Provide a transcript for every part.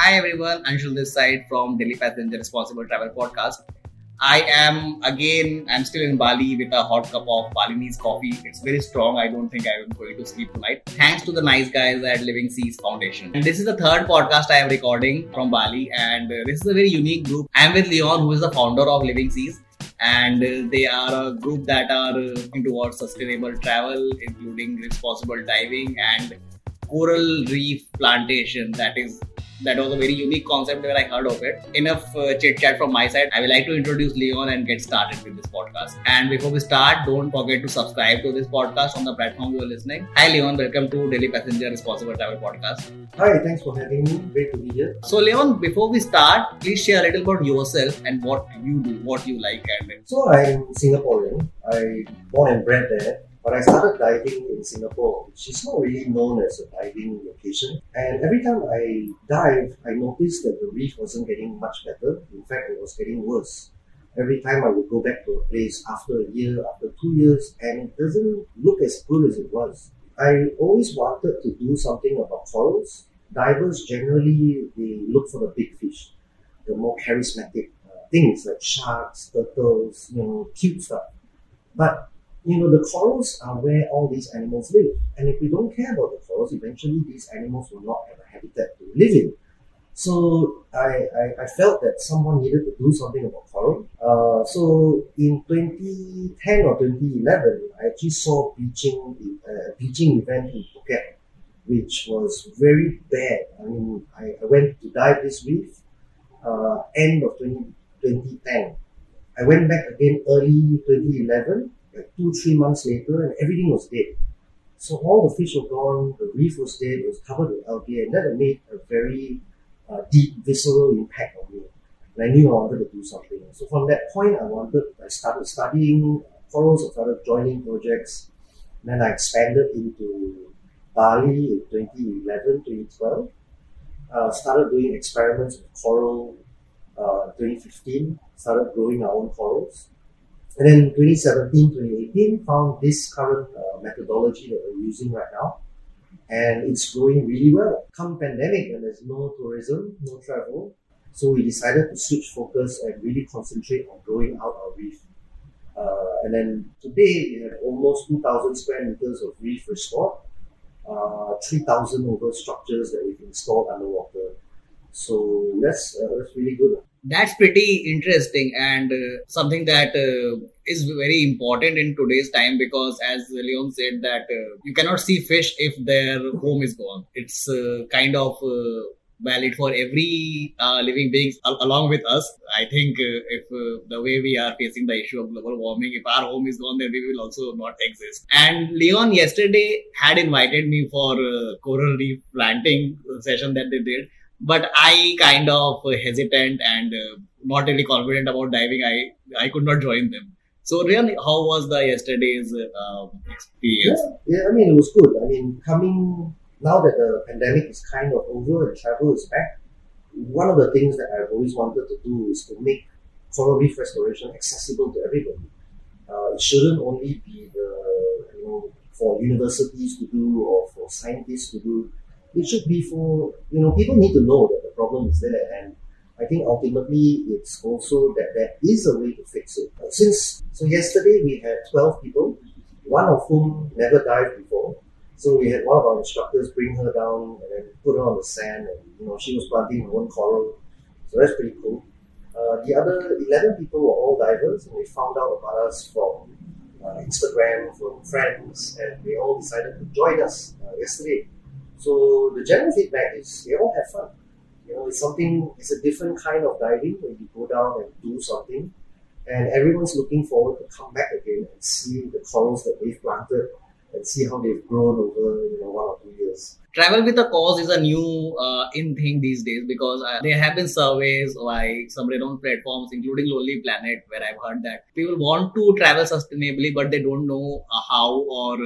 Hi everyone, Anshul this side from Daily Passenger Responsible Travel Podcast. I am again, I'm still in Bali with a hot cup of Balinese coffee. It's very strong. I don't think I'm going to sleep tonight. Thanks to the nice guys at Living Seas Foundation. And this is the third podcast I am recording from Bali, and uh, this is a very unique group. I'm with Leon, who is the founder of Living Seas and uh, they are a group that are uh, looking towards sustainable travel including responsible diving and coral reef plantation that is that was a very unique concept when I heard of it. Enough uh, chit chat from my side. I would like to introduce Leon and get started with this podcast. And before we start, don't forget to subscribe to this podcast on the platform you are listening. Hi, Leon. Welcome to Daily Passenger Responsible Travel Podcast. Hi, thanks for having me. Great to be here. So, Leon, before we start, please share a little about yourself and what you do, what you like, and so I'm Singaporean. I born and bred there. But I started diving in Singapore, which is not really known as a diving location. And every time I dive, I noticed that the reef wasn't getting much better. In fact, it was getting worse. Every time I would go back to a place after a year, after two years, and it doesn't look as good as it was. I always wanted to do something about corals. Divers generally they look for the big fish, the more charismatic uh, things like sharks, turtles, you know, cute stuff. But you know, the corals are where all these animals live. And if we don't care about the corals, eventually these animals will not have a habitat to live in. So I, I, I felt that someone needed to do something about coral. Uh, so in 2010 or 2011, I actually saw bleaching, uh, bleaching event in Phuket, which was very bad. I mean, I, I went to dive this reef uh, end of 20, 2010. I went back again early 2011 like two, three months later, and everything was dead. So all the fish were gone, the reef was dead, it was covered with algae, and that made a very uh, deep, visceral impact on me. And I knew I wanted to do something. So from that point, I wanted, I started studying corals, I started joining projects, and then I expanded into Bali in 2011, 2012. Uh, started doing experiments with coral uh, 2015, started growing our own corals. And then 2017, 2018 found this current uh, methodology that we're using right now. And it's growing really well. Come pandemic and there's no tourism, no travel. So we decided to switch focus and really concentrate on growing out our reef. Uh, and then today we have almost 2,000 square meters of reef restored, uh, 3,000 over structures that we've installed underwater. So that's, uh, that's really good that's pretty interesting and uh, something that uh, is very important in today's time because as leon said that uh, you cannot see fish if their home is gone. It's uh, kind of uh, valid for every uh, living beings al- along with us. I think if the way we are facing the issue of global warming if our home is gone then we will also not exist. And leon yesterday had invited me for coral reef planting session that they did but I kind of hesitant and uh, not really confident about diving. I I could not join them. So really, how was the yesterday's uh, experience? Yeah, yeah, I mean it was good. I mean coming now that the pandemic is kind of over and travel is back, one of the things that I've always wanted to do is to make coral reef restoration accessible to everybody. Uh, it shouldn't only be the you know for universities to do or for scientists to do it should be for, you know, people need to know that the problem is there. And I think ultimately it's also that there is a way to fix it. Since, so yesterday we had 12 people, one of whom never dived before. So we had one of our instructors bring her down and then put her on the sand and, you know, she was planting her own coral. So that's pretty cool. Uh, the other 11 people were all divers and they found out about us from uh, Instagram, from friends, and they all decided to join us uh, yesterday. So the general feedback is they all have fun. You know, it's something, it's a different kind of diving when you go down and do something. And everyone's looking forward to come back again and see the corals that they've planted and see how they've grown over you know one or two years. Travel with a cause is a new uh, in thing these days because uh, there have been surveys like some renowned platforms, including Lonely Planet, where I've heard that people want to travel sustainably, but they don't know uh, how or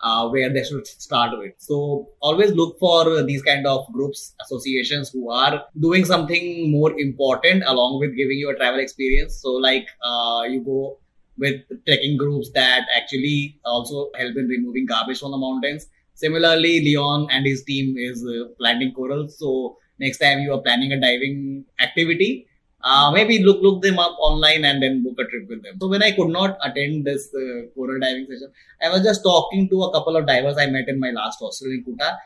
uh, where they should start with. So always look for these kind of groups, associations who are doing something more important along with giving you a travel experience. So like uh, you go with trekking groups that actually also help in removing garbage from the mountains. Similarly, Leon and his team is uh, planting corals. So next time you are planning a diving activity, uh, maybe look look them up online and then book a trip with them. So when I could not attend this uh, coral diving session, I was just talking to a couple of divers I met in my last hostel in Kuta,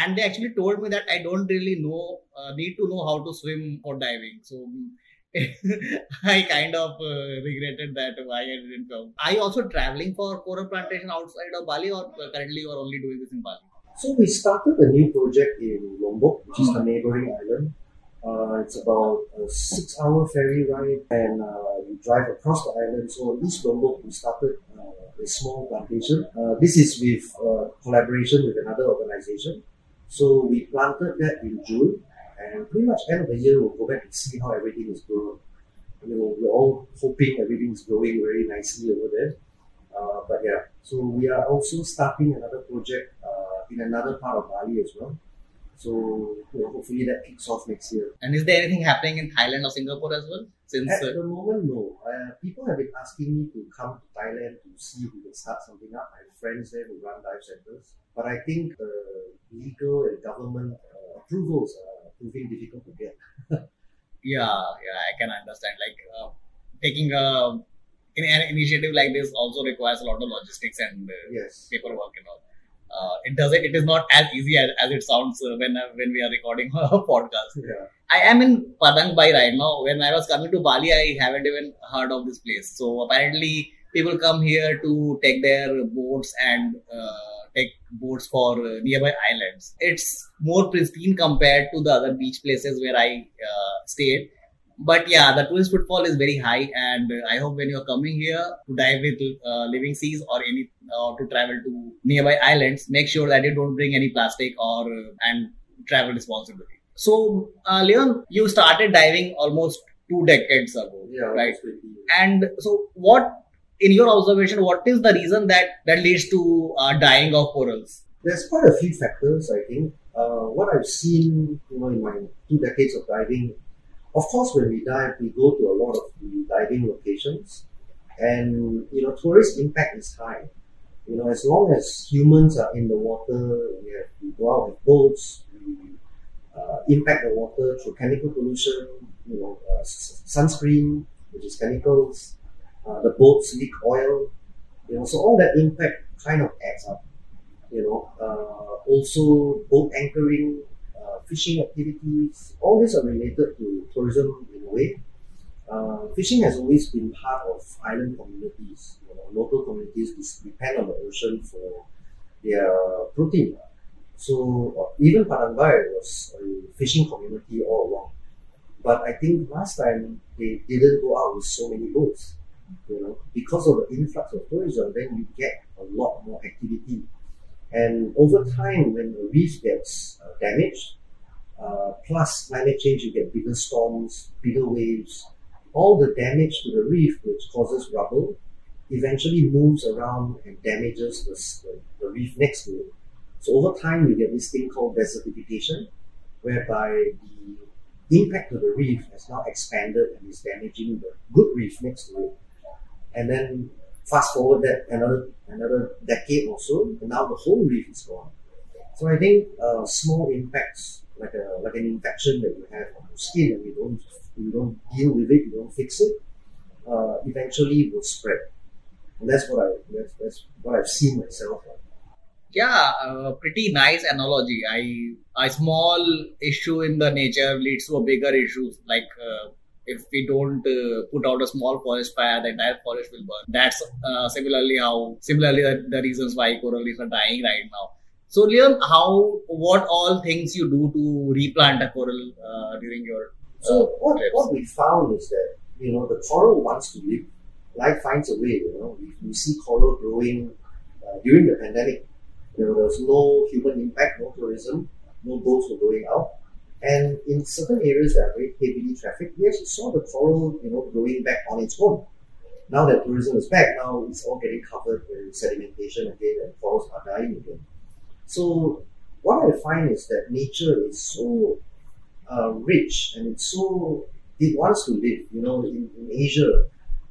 and they actually told me that I don't really know uh, need to know how to swim for diving. So I kind of uh, regretted that why I didn't come. Are you also traveling for coral plantation outside of Bali, or currently you are only doing this in Bali? So we started a new project in Lombok, which is a neighboring island. Uh, it's about a six-hour ferry ride, and uh, we drive across the island. So East Lombok, we started uh, a small plantation. Uh, this is with uh, collaboration with another organization. So we planted that in June, and pretty much end of the year we'll go back and see how everything is growing. You know, we're all hoping everything's growing very nicely over there. Uh, but yeah, so we are also starting another project in another part of Bali as well. So know, hopefully that kicks off next year. And is there anything happening in Thailand or Singapore as well? Since at uh, the moment, no. Uh, people have been asking me to come to Thailand to see if we can start something up. I have friends there who run dive centers, but I think the legal and government uh, approvals are proving difficult to get. yeah, yeah, I can understand. Like uh, taking a an initiative like this also requires a lot of logistics and uh, yes. paperwork and all uh, it doesn't it is not as easy as, as it sounds uh, when uh, when we are recording a podcast. Yeah. i am in padang bai right now. When i was coming to bali i haven't even heard of this place. So apparently people come here to take their boats and uh, take boats for uh, nearby islands. It's more pristine compared to the other beach places where i uh, stayed. But yeah, the tourist footfall is very high, and I hope when you're coming here to dive with uh, living seas or any or uh, to travel to nearby islands, make sure that you don't bring any plastic or uh, and travel responsibly. So, uh, Leon, you started diving almost two decades ago, yeah, right? And so, what, in your observation, what is the reason that that leads to uh, dying of corals? There's quite a few factors, I think. Uh, what I've seen, you know, in my two decades of diving of course, when we dive, we go to a lot of the diving locations, and you know, tourist impact is high. You know, as long as humans are in the water, we have to go out with boats, we uh, impact the water through chemical pollution, you know, uh, sunscreen, which is chemicals, uh, the boats leak oil, you know, so all that impact kind of adds up. You know, uh, also boat anchoring, fishing activities, all these are related to tourism in a way. Uh, fishing has always been part of island communities. You know, local communities depend on the ocean for their protein. So uh, even Padang Bai was a fishing community all along. But I think last time they didn't go out with so many boats. You know, because of the influx of tourism, then you get a lot more activity. And over time, when the reef gets uh, damaged, uh, plus climate change, you get bigger storms, bigger waves. All the damage to the reef, which causes rubble, eventually moves around and damages the, the, the reef next to it. So over time, you get this thing called desertification, whereby the impact of the reef has now expanded and is damaging the good reef next to it. And then fast forward that another another decade or so, and now the whole reef is gone. So I think uh, small impacts like a like an infection that you have on your skin and you don't you don't deal with it, you don't fix it, uh, eventually it will spread. And that's what I that's, that's what I've seen myself. Yeah, uh, pretty nice analogy. I a small issue in the nature leads to a bigger issue. Like uh, if we don't uh, put out a small forest fire, the entire forest will burn. That's uh, similarly how similarly the, the reasons why coral reefs are dying right now. So, Leon, how what all things you do to replant a coral uh, during your uh, so what, what we found is that you know the coral wants to live. Life finds a way. You know, we, we see coral growing uh, during the pandemic. You know, there was no human impact, no tourism, no boats were going out. And in certain areas that are very heavily trafficked, we actually saw the coral, you know, growing back on its own. Now that tourism is back, now it's all getting covered with sedimentation again and corals are dying again. So what I find is that nature is so uh, rich and it's so it wants to live. You know, in, in Asia,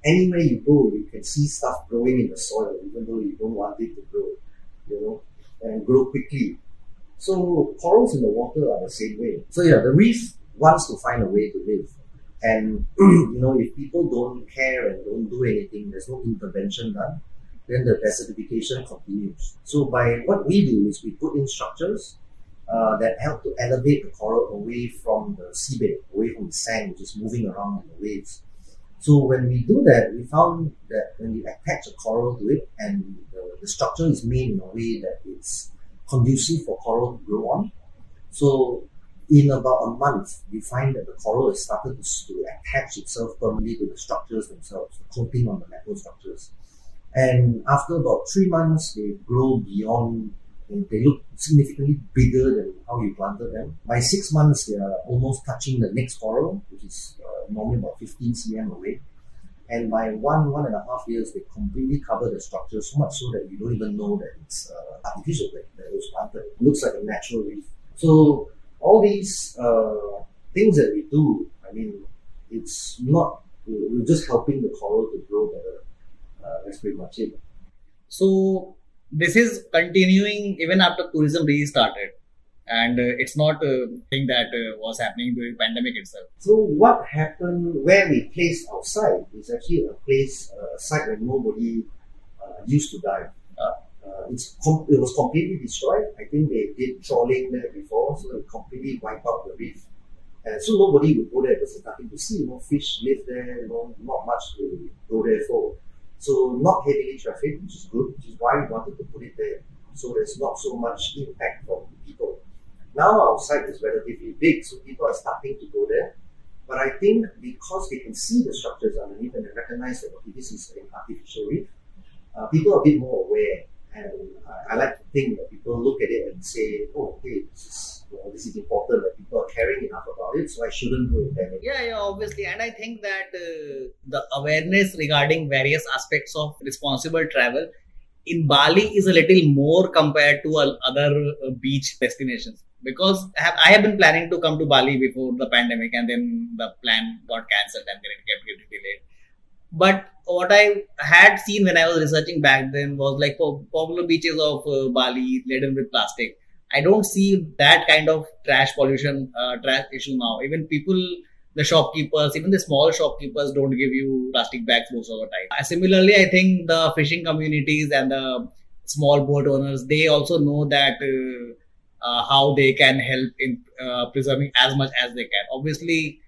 anywhere you go, you can see stuff growing in the soil, even though you don't want it to grow. You know, and grow quickly. So corals in the water are the same way. So yeah, the reef wants to find a way to live. And you know, if people don't care and don't do anything, there's no intervention done, then the desertification continues. So by what we do is we put in structures uh, that help to elevate the coral away from the seabed, away from the sand, which is moving around in the waves. So when we do that, we found that when we attach a coral to it and the, the structure is made in a way that it's conducive for coral to grow on. So in about a month, we find that the coral has started to, to attach itself permanently to the structures themselves, the coating on the metal structures. And after about three months, they grow beyond, they look significantly bigger than how you planted them. By six months, they are almost touching the next coral, which is uh, normally about 15 cm away. And by one, one and a half years, they completely cover the structure so much so that you don't even know that it's uh, artificial, that, it was planted. It looks like a natural reef. So all these uh, things that we do, I mean, it's not, we're just helping the coral to grow better. Uh, that's pretty much it. So this is continuing even after tourism restarted and uh, it's not a thing that uh, was happening during pandemic itself. So what happened where we placed outside is actually a place uh, a site where nobody uh, used to dive. Uh, uh, it's com- it was completely destroyed. I think they did trawling there before so it completely wiped out the reef. And so nobody would go there because there's nothing to see. No fish live there know not much to go there for so not heavily trafficked which is good which is why we wanted to put it there so there's not so much impact from people now our site is relatively big, so people are starting to go there. But I think because they can see the structures underneath and they recognize that okay, this is an artificial reef, uh, people are a bit more aware. And I, I, like to think that people look at it and say, oh, okay, this is, this is important, that people are caring enough about it, so I shouldn't do it Yeah, yeah, obviously. And I think that uh, the awareness regarding various aspects of responsible travel in Bali is a little more compared to other uh, beach destinations because I have, I have, been planning to come to Bali before the pandemic and then the plan got cancelled and then it kept getting delayed. But what I had seen when I was researching back then was like popular beaches of uh, Bali laden with plastic. I don't see that kind of trash pollution, uh, trash issue now. Even people, the shopkeepers, even the small shopkeepers don't give you plastic bags most of the time. Uh, similarly, I think the fishing communities and the small boat owners, they also know that uh, uh, how they can help in uh, preserving as much as they can. Obviously,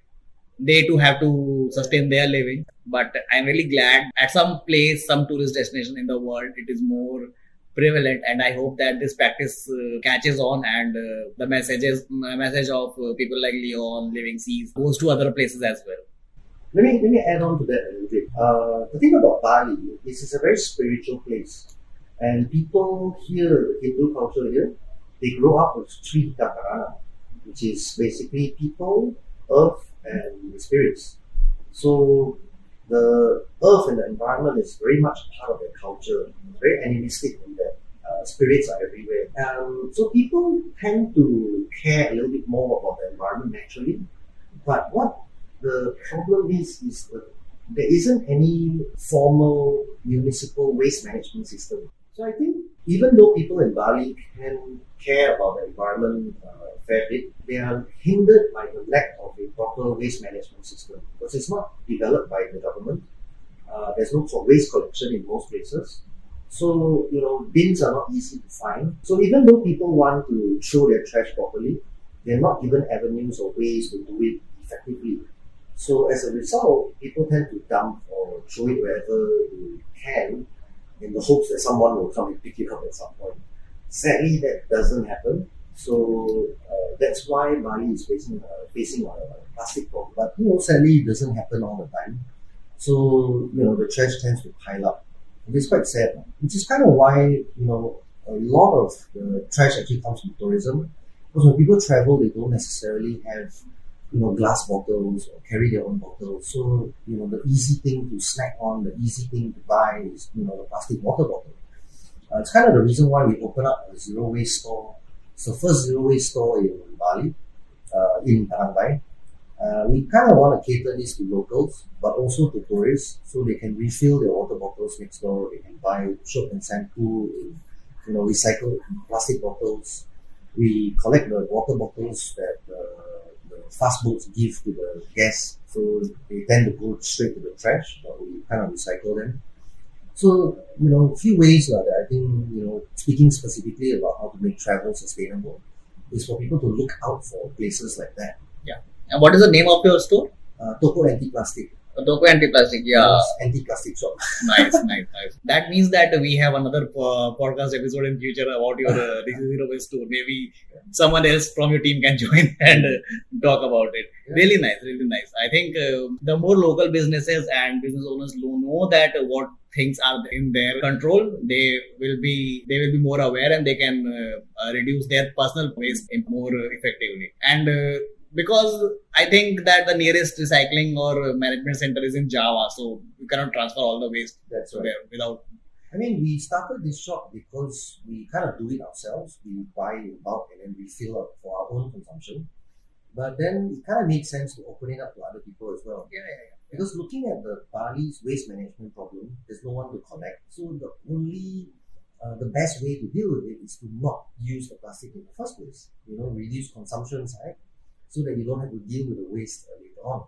they too have to sustain their living, but I'm really glad at some place, some tourist destination in the world, it is more prevalent and i hope that this practice uh, catches on and uh, the messages message of uh, people like leon living seas goes to other places as well. Let me let me add on to that a little bit. Uh, the thing about bali is it's a very spiritual place. And people here hindu culture here they grow up with Tri Hita Karana, which is basically people, earth, and spirits. So the earth and the environment is very much part of their culture, very animistic in that. Uh, spirits are everywhere. Um, so people tend to care a little bit more about the environment naturally. But what the problem is, is that there isn't any formal municipal waste management system. So I think even though people in Bali can care about the environment uh, fair bit, they are hindered by the lack of a proper waste management system because it's not developed by the government. Uh, there's no for waste collection in most places. So, you know, bins are not easy to find. So even though people want to throw their trash properly, they're not given avenues or ways to do it effectively. So as a result, people tend to dump or throw it wherever they can in the hopes that someone will come and pick it up at some point. Sadly, that doesn't happen. So uh, that's why Bali is facing uh, facing a plastic problem. But you know, sadly, it doesn't happen all the time. So you know, the trash tends to pile up. It's quite sad, which is kind of why you know a lot of the trash actually comes from tourism. Because when people travel, they don't necessarily have you know, glass bottles or carry their own bottles. So, you know, the easy thing to snack on, the easy thing to buy is, you know, the plastic water bottle. Uh, it's kind of the reason why we open up a zero waste store. The first zero waste store in Bali, uh, in Padang uh, we kind of want to cater this to locals, but also to tourists, so they can refill their water bottles next door. They can buy soap and shampoo in, you know, recycled plastic bottles. We collect the water bottles that fast boats give to the guests, so they tend to go straight to the trash, but we kind of recycle them. So, you know, a few ways uh, that I think, you know, speaking specifically about how to make travel sustainable is for people to look out for places like that. Yeah. And what is the name of your store? Uh, Toko Anti-Plastic, Toko Anti-Plastic. Yeah. anti-plastic shop. nice, nice, nice. That means that we have another uh, podcast episode in future about your uh, zero waste store. Maybe someone else from your team can join and uh, talk about it. Yeah. Really nice, really nice. I think uh, the more local businesses and business owners know that what things are in their control, they will be they will be more aware and they can uh, reduce their personal waste more effectively. And uh, because I think that the nearest recycling or management center is in Java, so you cannot transfer all the waste That's right. there without. I mean, we started this shop because we kind of do it ourselves. We buy in bulk and then we fill up for our own consumption. But then it kind of made sense to open it up to other people as well. Yeah, yeah, Because looking at the Bali's waste management problem, there's no one to connect. So the only, uh, the best way to deal with it is to not use the plastic in the first place. You know, reduce consumption side so that you don't have to deal with the waste later on.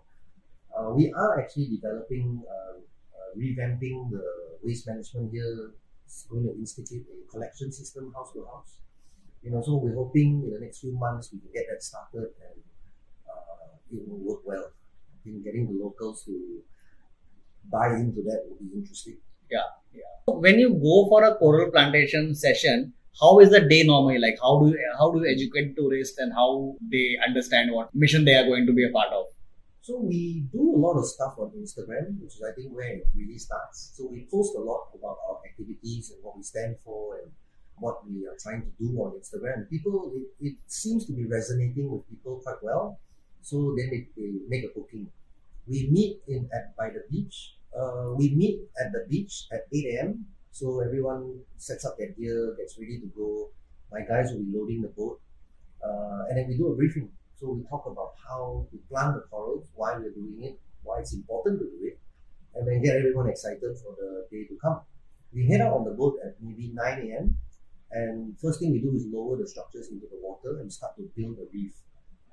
Uh, we are actually developing, uh, uh, revamping the waste management here. It's going to institute a collection system house to house. You know, so we're hoping in the next few months we can get that started and uh, it will work well. I think getting the locals to buy into that will be interesting. Yeah, yeah. When you go for a coral plantation session, how is the day normally like? How do you, how do you educate tourists and how they understand what mission they are going to be a part of? So we do a lot of stuff on Instagram, which is I think where it really starts. So we post a lot about our activities and what we stand for and what we are trying to do on Instagram. People, it, it seems to be resonating with people quite well. So then they, they make a booking. We meet in at by the beach. Uh, we meet at the beach at 8 a.m. So everyone sets up their gear, gets ready to go. My guys will be loading the boat, uh, and then we do a briefing. So we talk about how to plant the corals, why we're doing it, why it's important to do it, and then get everyone excited for the day to come. We head out on the boat at maybe 9 a.m. and first thing we do is lower the structures into the water and start to build the reef.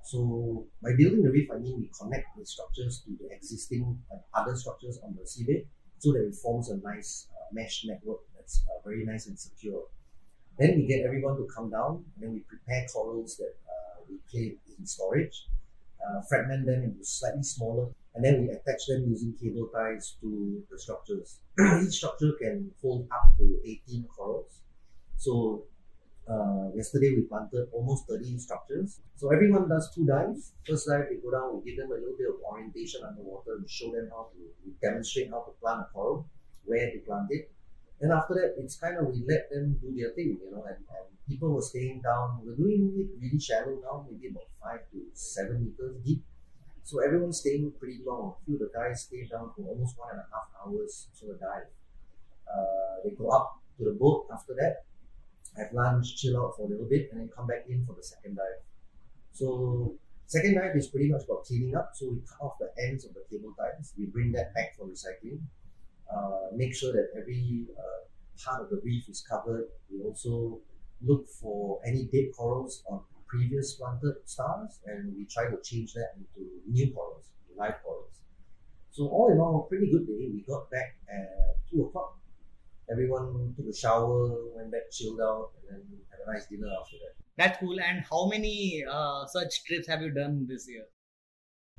So by building the reef, I mean we connect the structures to the existing uh, other structures on the seabed so that it forms a nice uh, mesh network that's uh, very nice and secure. Then we get everyone to come down, and then we prepare corals that uh, we place in storage, uh, fragment them into slightly smaller, and then we attach them using cable ties to the structures. Each structure can hold up to 18 corals. So uh, yesterday we planted almost 30 structures. So everyone does two dives. First dive, we go down, we give them a little bit of orientation underwater and show them how to we demonstrate how to plant a coral, where to plant it. And after that, it's kind of we let them do their thing, you know, and, and people were staying down. We're doing it really shallow now, maybe about five to seven meters deep. So everyone's staying pretty long. A few of the guys stayed down for almost one and a half hours for a dive. Uh, they go up to the boat after that, have lunch, chill out for a little bit, and then come back in for the second dive. So second dive is pretty much about cleaning up. So we cut off the ends of the cable ties. We bring that back for recycling. Uh, make sure that every uh, part of the reef is covered. We also look for any dead corals on previous planted stars, and we try to change that into new corals, live corals. So all in all, pretty good day. We got back at two o'clock. Everyone took a shower, went back, chilled out, and then had a nice dinner after that. That's cool. And how many uh, such trips have you done this year?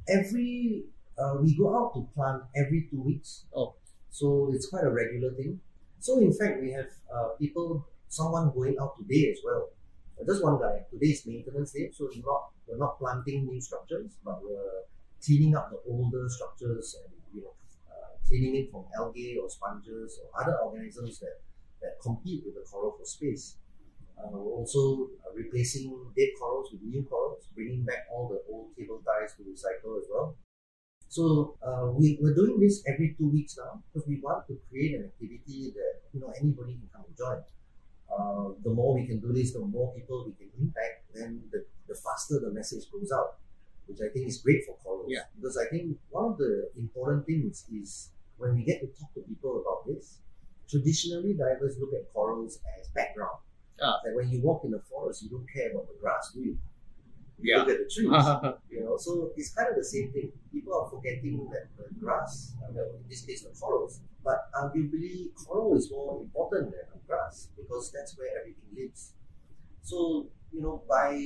Every uh, we go out to plant every two weeks. Oh. So it's quite a regular thing. So in fact, we have uh, people, someone going out today as well. Uh, just one guy. Today is maintenance day, so we're not we're not planting new structures, but we're cleaning up the older structures and you know cleaning it from algae or sponges or other organisms that that compete with the coral for space. Uh, we're also uh, replacing dead corals with new corals, bringing back all the old cable ties to recycle as well. So uh, we, we're doing this every two weeks now because we want to create an activity that you know anybody can come and join. Uh, the more we can do this, the more people we can impact, then the, the faster the message goes out, which I think is great for corals. Yeah. Because I think one of the important things is when we get to talk to people about this, traditionally divers look at corals as background. Ah. Like when you walk in the forest, you don't care about the grass, do you? You Yeah. look at the trees. you know, so it's kind of the same thing. People are forgetting that the grass, uh, in this case the corals, but arguably coral is more important than the grass because that's where everything lives. So, you know, by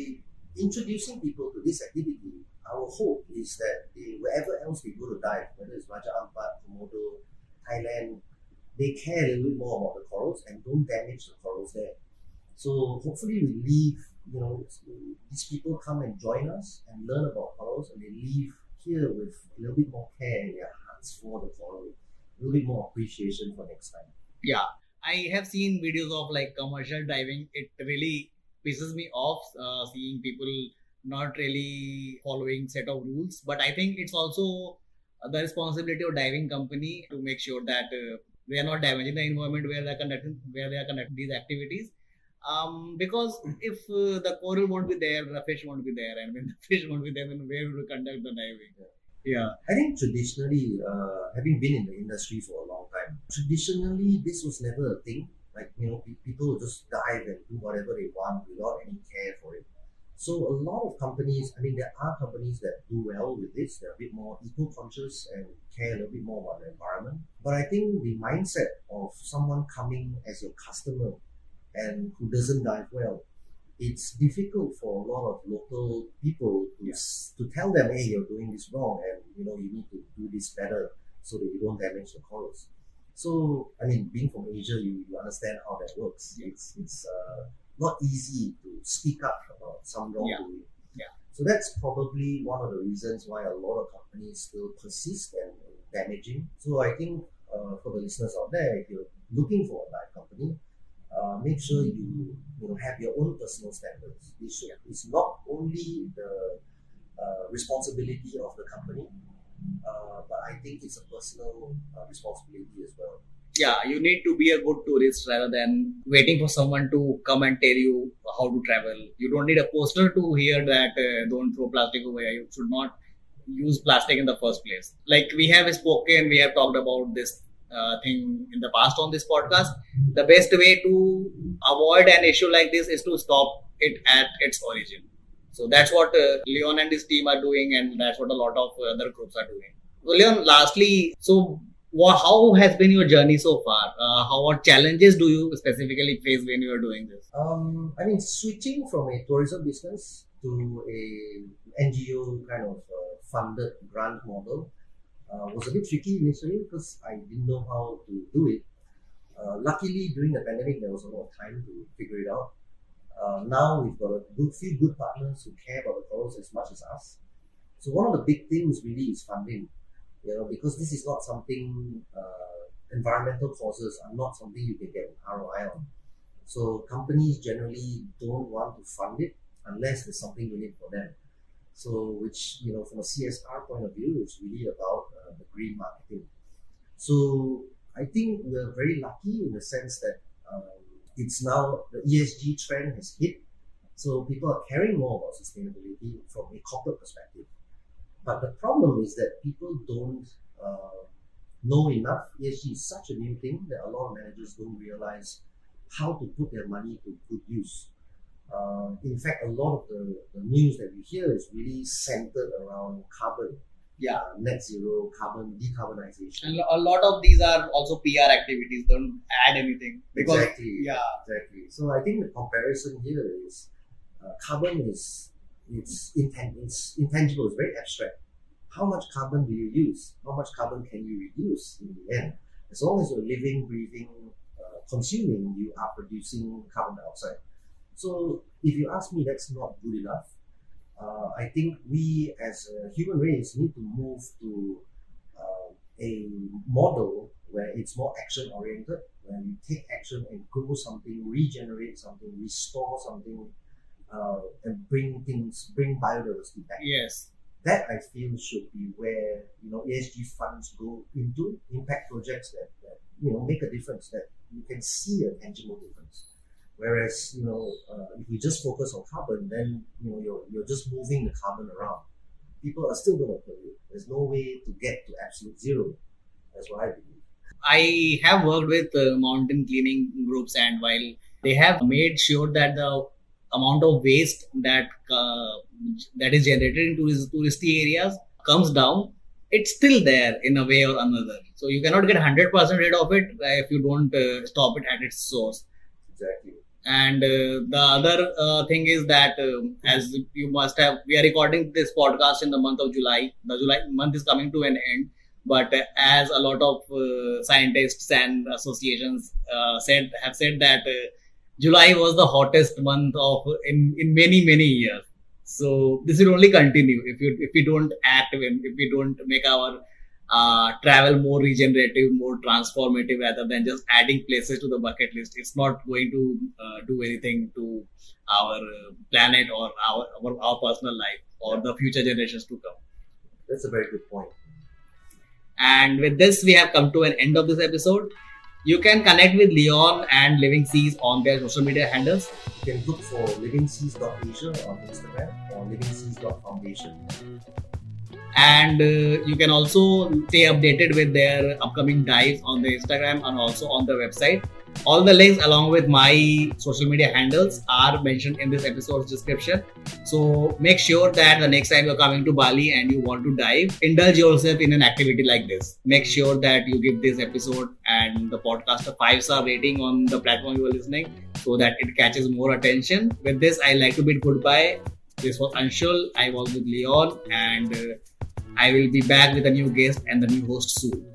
introducing people to this activity, our hope is that they, wherever else they go to dive, whether it's Raja Ampat, Komodo, Thailand, they care a little bit more about the corals and don't damage the corals there. So hopefully we leave, you know, these people come and join us and learn about corals and they leave here with a little bit more care in their hearts for the coral, a little bit more appreciation for next time. Yeah, I have seen videos of like commercial diving. It really pisses me off uh, seeing people not really following set of rules. But I think it's also the responsibility of diving company to make sure that uh, they are not damaging the environment where they are conducting where they are conducting these activities. Um, because if uh, the coral won't be there, the fish won't be there, and when the fish won't be there, then where will we conduct the diving? Yeah. I think traditionally, uh, having been in the industry for a long time, traditionally this was never a thing. Like you know, people just dive and do whatever they want without any care for it. So a lot of companies, I mean, there are companies that do well with this. They're a bit more eco-conscious and care a little bit more about the environment. But I think the mindset of someone coming as your customer and who doesn't dive well, it's difficult for a lot of local people to, s to tell them, hey, you're doing this wrong and you know you need to do this better so that you don't damage the corals. So I mean, being from Asia, you, you understand how that works. It's it's uh, not easy to speak up some wrongdoing. Yeah. So that's probably one of the reasons why a lot of companies still persist and damaging. So I think uh, for the listeners out there, if you're looking for a dive company, uh, make sure you you know have your own personal standards. It should, It's not only the uh, responsibility of the company, uh, but I think it's a personal uh, responsibility as well. Yeah you need to be a good tourist rather than waiting for someone to come and tell you how to travel. You don't need a poster to hear that uh, don't throw plastic away. You should not use plastic in the first place. Like we have spoken we have talked about this uh, thing in the past on this podcast. The best way to avoid an issue like this is to stop it at its origin. So that's what uh, leon and his team are doing and that's what a lot of other groups are doing. So leon lastly so Wha how has been your journey so far? Uh, how what challenges do you specifically face when you are doing this? Um, I mean, switching from a tourism business to a NGO kind of uh, funded grant model uh, was a bit tricky initially because I didn't know how to do it. Uh, luckily, during the pandemic, there was a lot of time to figure it out. Uh, now we've got a good, few good partners who care about the cause as much as us. So one of the big things really is funding you know, because this is not something, uh, environmental causes are not something you can get an ROI on. So companies generally don't want to fund it unless there's something in it for them. So, which, you know, from a CSR point of view, it's really about uh, the green marketing. So, I think we're very lucky in the sense that um, it's now the ESG trend has hit. So, people are caring more about sustainability from a corporate perspective. But the problem is that people don't uh, know enough. ESG is such a new thing that a lot of managers don't realize how to put their money to good use. Uh, in fact, a lot of the, the news that we hear is really centered around carbon, Yeah. uh, net zero, carbon decarbonization. And a lot of these are also PR activities. Don't add anything because exactly. yeah, Exactly. So I think the comparison here is uh, carbon is it's, it's intangible, it's very abstract. How much carbon do you use? How much carbon can you reduce in the end? As long as you're living, breathing, uh, consuming, you are producing carbon dioxide. So if you ask me, that's not good enough. Uh, I think we as a human race need to move to uh, a model where it's more action oriented, where we take action and grow something, regenerate something, restore something, uh, and bring things, bring biodiversity back. yes, That I feel should be where you know ESG funds go into impact projects that, that you know make a difference, that you can see a tangible difference. Whereas you know uh, if we just focus on carbon, then you know you're you're just moving the carbon around. People are still going to pollute. There's no way to get to absolute zero. That's what I believe. I have worked with uh, mountain cleaning groups, and while they have made sure that the amount of waste that uh, that is generated in tourist, touristy areas comes down it's still there in a way or another. So you cannot get 100% rid of it if you don't uh, stop it at its source. Exactly. and uh, the other uh, thing is that um, as you must have we are recording this podcast in the month of july. The july month is coming to an end but uh, as a lot of uh, scientists and associations uh, said have said that uh, july was the hottest month of in in many many years so this will only continue if you if we don't act if we don't make our uh, travel more regenerative, more transformative rather than just adding places to the bucket list. It's not going to uh, do anything to our planet or our, our, our personal life or the future generations to come. That's a very good point. And with this, we have come to an end of this episode. You can connect with Leon and Living Seas on their social media handles. You can look for Living livingseas.asia on Instagram or Living livingseas.foundation. and uh, you can also stay updated with their upcoming dives on the instagram and also on the website. All the links along with my social media handles are mentioned in this episode's description. So make sure that the next time you're coming to bali and you want to dive indulge yourself in an activity like this. Make sure that you give this episode and the podcast a five star rating on the platform you are listening so that it catches more attention. With this i like to bid goodbye this was anshul i was with leon and uh, I will be back with a new guest and the new host soon.